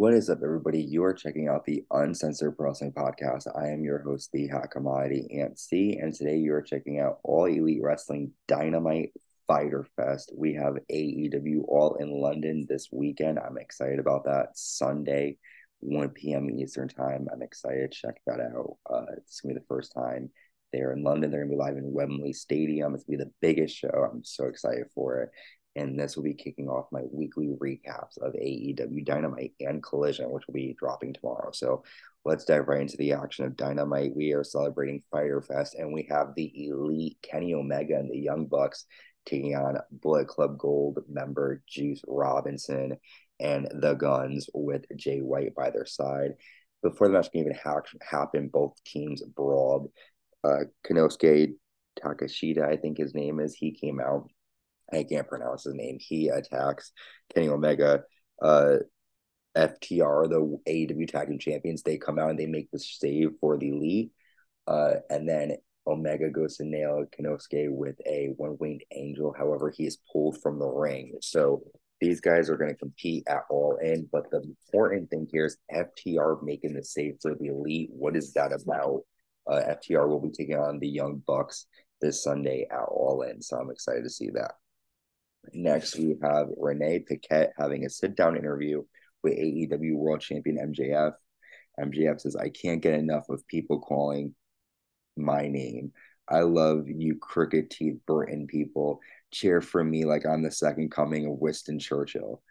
What is up, everybody? You are checking out the Uncensored Wrestling Podcast. I am your host, the Hot Commodity Ant C, and today you are checking out All Elite Wrestling Dynamite Fyter Fest. We have AEW All in London this weekend. I'm excited about that. Sunday, 1 p.m. Eastern Time. I'm excited. Check that out. Uh, it's gonna be the first time they're in London. They're gonna be live in Wembley Stadium. It's gonna be the biggest show. I'm so excited for it and this will be kicking off my weekly recaps of AEW Dynamite and Collision, which will be dropping tomorrow. So let's dive right into the action of Dynamite. We are celebrating Fyter Fest, and we have the elite Kenny Omega and the Young Bucks taking on Bullet Club Gold member Juice Robinson and the Gunns with Jay White by their side. Before the match can even ha- happen, both teams brawled. Uh, Konosuke Takeshita, I think his name is, he came out I can't pronounce his name. He attacks Kenny Omega. Uh, FTR, the AEW Tag Team Champions, they come out and they make the save for the Elite. Uh, and then Omega goes to nail Konosuke with a one winged angel. However, he is pulled from the ring. So these guys are going to compete at all in. But the important thing here is FTR making the save for the Elite. What is that about? Uh, FTR will be taking on the Young Bucks this Sunday at All In. So I'm excited to see that. Next, we have Renee Paquette having a sit down interview with AEW World Champion MJF. MJF says, I can't get enough of people calling my name. I love you, crooked teeth Burton people. Cheer for me like I'm the second coming of Winston Churchill.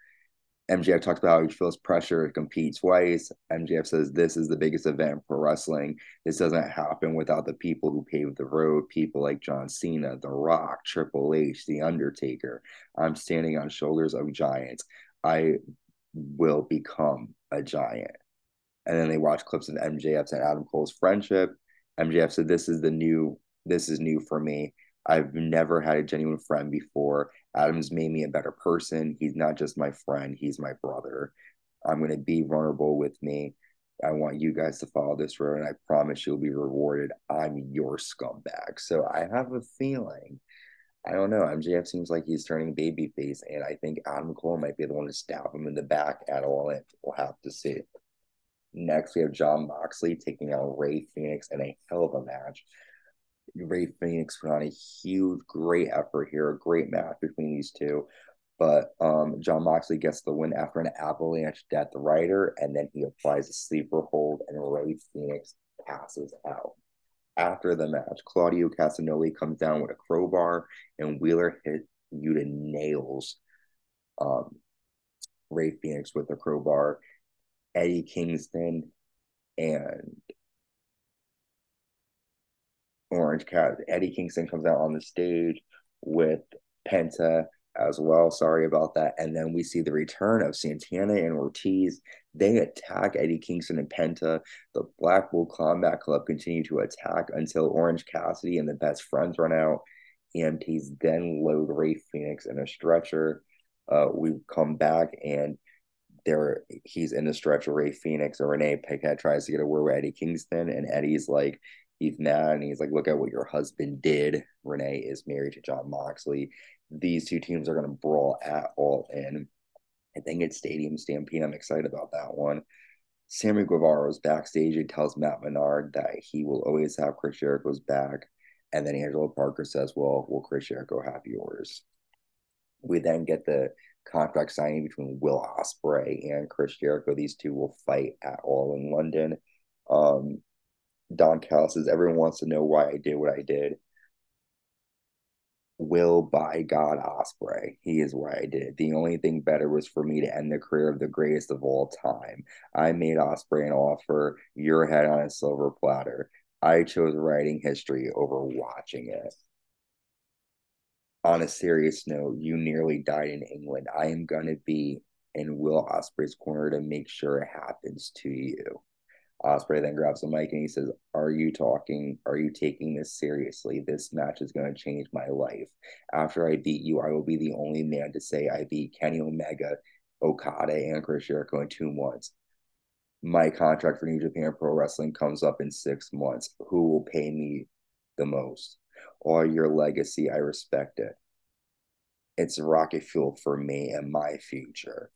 MJF talks about how he feels pressure to compete twice. MJF says this is the biggest event for wrestling. This doesn't happen without the people who paved the road, people like John Cena, The Rock, Triple H, The Undertaker. I'm standing on shoulders of giants. I will become a giant. And then they watch clips of MJF's and Adam Cole's friendship. MJF said, This is the new, this is new for me. I've never had a genuine friend before. Adam's made me a better person. He's not just my friend, he's my brother. I'm going to be vulnerable with me. I want you guys to follow this road, and I promise you'll be rewarded. I'm your scumbag. So I have a feeling, I don't know, MJF seems like he's turning babyface, and I think Adam Cole might be the one to stab him in the back at all. And we'll have to see. Next, we have Jon Moxley taking out Rey Fenix in a hell of a match. Rey Fenix put on a huge, great effort here, a great match between these two. But um, Jon Moxley gets the win after an avalanche death rider, and then he applies a sleeper hold, and Rey Fenix passes out. After the match, Claudio Castagnoli comes down with a crowbar, and Wheeler hit Yuta nails um, Rey Fenix with a crowbar. Eddie Kingston and Orange Cat. Eddie Kingston comes out on the stage with Penta as well. Sorry about that. And then we see the return of Santana and Ortiz. They attack Eddie Kingston and Penta. The Blackpool Combat Club continue to attack until Orange Cassidy and the best friends run out. EMTs then load Rey Fenix in a stretcher. Uh, we come back and there he's in the stretcher. Rey Fenix or Renee Paquette tries to get a word with Eddie Kingston, and Eddie's like, he's mad and he's like, look at what your husband did. Renee is married to Jon Moxley. These two teams are going to brawl at all in. I think it's Stadium Stampede. I'm excited about that one. Sammy Guevara is backstage and tells Matt Menard that he will always have Chris Jericho's back. And then Angelo Parker says, well, will Chris Jericho have yours? We then get the contract signing between Will Ospreay and Chris Jericho. These two will fight at all in London. Um, Don Callis says, everyone wants to know why I did what I did. Will by God Ospreay. He is why I did. It. The only thing better was for me to end the career of the greatest of all time. I made Ospreay an offer, your head on a silver platter. I chose writing history over watching it. On a serious note, you nearly died in England. I am gonna be in Will Ospreay's corner to make sure it happens to you. Ospreay then grabs the mic and he says, Are you talking? Are you taking this seriously? This match is going to change my life. After I beat you, I will be the only man to say I beat Kenny Omega, Okada, and Chris Jericho in two months. My contract for New Japan Pro Wrestling comes up in six months. Who will pay me the most? All your legacy, I respect it. It's rocket fuel for me and my future.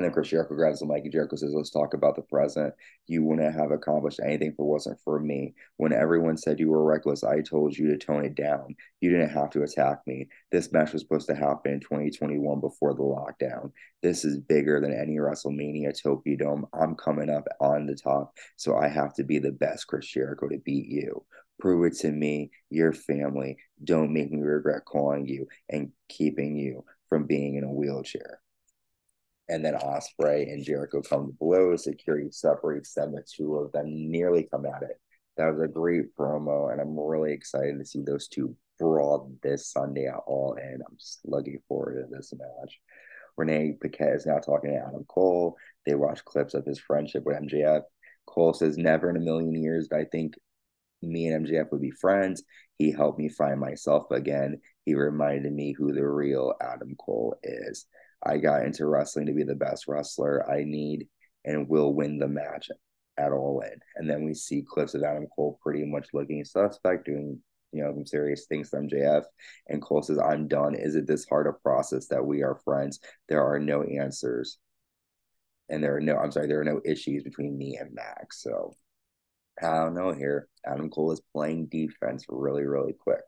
And then Chris Jericho grabs the mic and Jericho says, Let's talk about the present. You wouldn't have accomplished anything if it wasn't for me. When everyone said you were reckless, I told you to tone it down. You didn't have to attack me. This match was supposed to happen in 2021 before the lockdown. This is bigger than any WrestleMania Tokyo Dome. I'm coming up on the top, so I have to be the best Chris Jericho to beat you. Prove it to me, your family. Don't make me regret calling you and keeping you from being in a wheelchair and then Ospreay and Jericho come to blows. Security separates them. The two of them nearly come at it. That was a great promo, and I'm really excited to see those two brawl this Sunday at All And I'm looking forward to this match. Renee Paquette is now talking to Adam Cole. They watch clips of his friendship with MJF. Cole says, Never in a million years but I think me and MJF would be friends. He helped me find myself again. He reminded me who the real Adam Cole is. I got into wrestling to be the best wrestler I need and will win the match at all in. And then we see clips of Adam Cole pretty much looking suspect, doing you know some serious things to MJF. And Cole says, "I'm done. Is it this hard a process that we are friends? There are no answers, and there are no. I'm sorry, there are no issues between me and Max. So I don't know here. Adam Cole is playing defense really, really quick.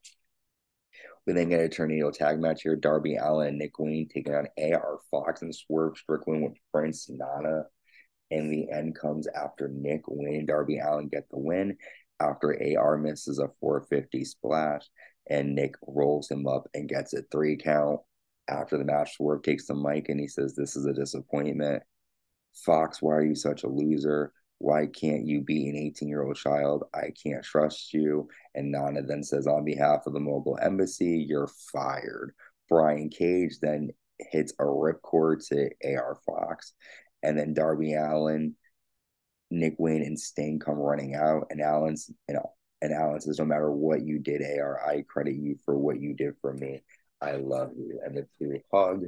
We then get a tornado tag match here. Darby Allin and Nick Wayne taking on AR Fox and Swerve Strickland with Prince Nana. And the end comes after Nick Wayne Darby Allin get the win after AR misses a 450 splash and Nick rolls him up and gets a three count. After the match, Swerve takes the mic and he says, This is a disappointment. Fox, why are you such a loser? Why can't you be an 18 year old child? I can't trust you. And Nana then says, On behalf of the Mogul Embassy, you're fired. Brian Cage then hits a ripcord to AR Fox. And then Darby Allin, Nick Wayne, and Sting come running out. And Allin's, you know, and Allin says, No matter what you did, AR, I credit you for what you did for me. I love you. And the two hug.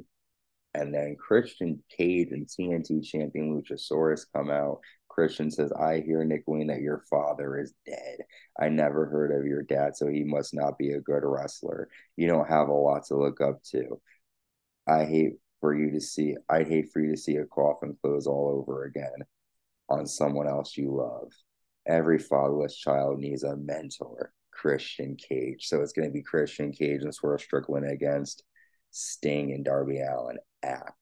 And then Christian Cage and TNT champion Luchasaurus come out. Christian says, I hear, Nick Wayne, that your father is dead. I never heard of your dad, so he must not be a good wrestler. You don't have a lot to look up to. I hate for you to see, I'd hate for you to see a coffin close all over again on someone else you love. Every fatherless child needs a mentor, Christian Cage. So it's going to be Christian Cage and Swerve Strickland against Sting and Darby Allin at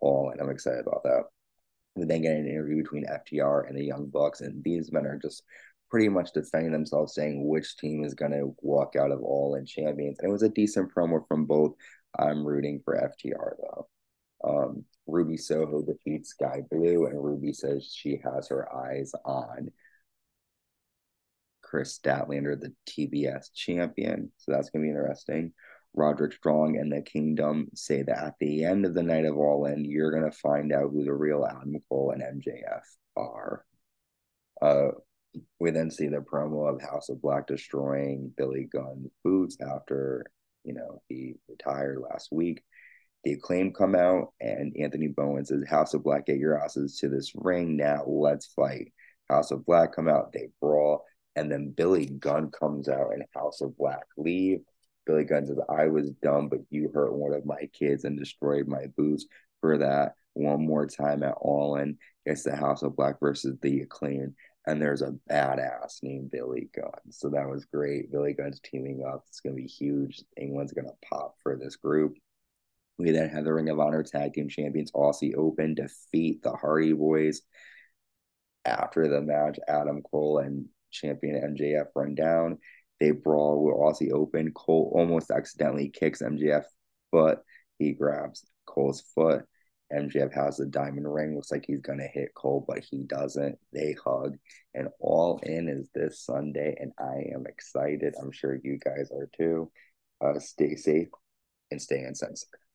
all. And I'm excited about that. We then get an interview between FTR and the Young Bucks, and these men are just pretty much defending themselves, saying which team is going to walk out of All In champions. And it was a decent promo from both. I'm rooting for FTR though. Um, Ruby Soho defeats Skye Blue, and Ruby says she has her eyes on Kris Statlander, the TBS champion. So that's going to be interesting. Roderick Strong and the Kingdom say that at the end of the night of All In, you're going to find out who the real Adam Cole and MJF are. Uh, we then see the promo of House of Black destroying Billy Gunn's boots after, you know, he retired last week. The acclaim come out, and Anthony Bowen says, House of Black, get your asses to this ring now. Let's fight. House of Black come out, they brawl, and then Billy Gunn comes out, and House of Black leave. Billy Gunn says, I was dumb, but you hurt one of my kids and destroyed my boots for that. One more time at All In. It's the House of Black versus the Acclaim. And there's a badass named Billy Gunn. So that was great. Billy Gunn's teaming up. It's going to be huge. England's going to pop for this group. We then have the Ring of Honor Tag Team Champions Aussie Open defeat the Hardy Boyz. After the match, Adam Cole and champion MJF run down. They brawl with Aussie Open. Cole almost accidentally kicks MJF, but he grabs Cole's foot. MJF has the diamond ring. Looks like he's gonna hit Cole, but he doesn't. They hug, and all in is this Sunday, and I am excited. I'm sure you guys are too. Uh, stay safe and stay uncensored.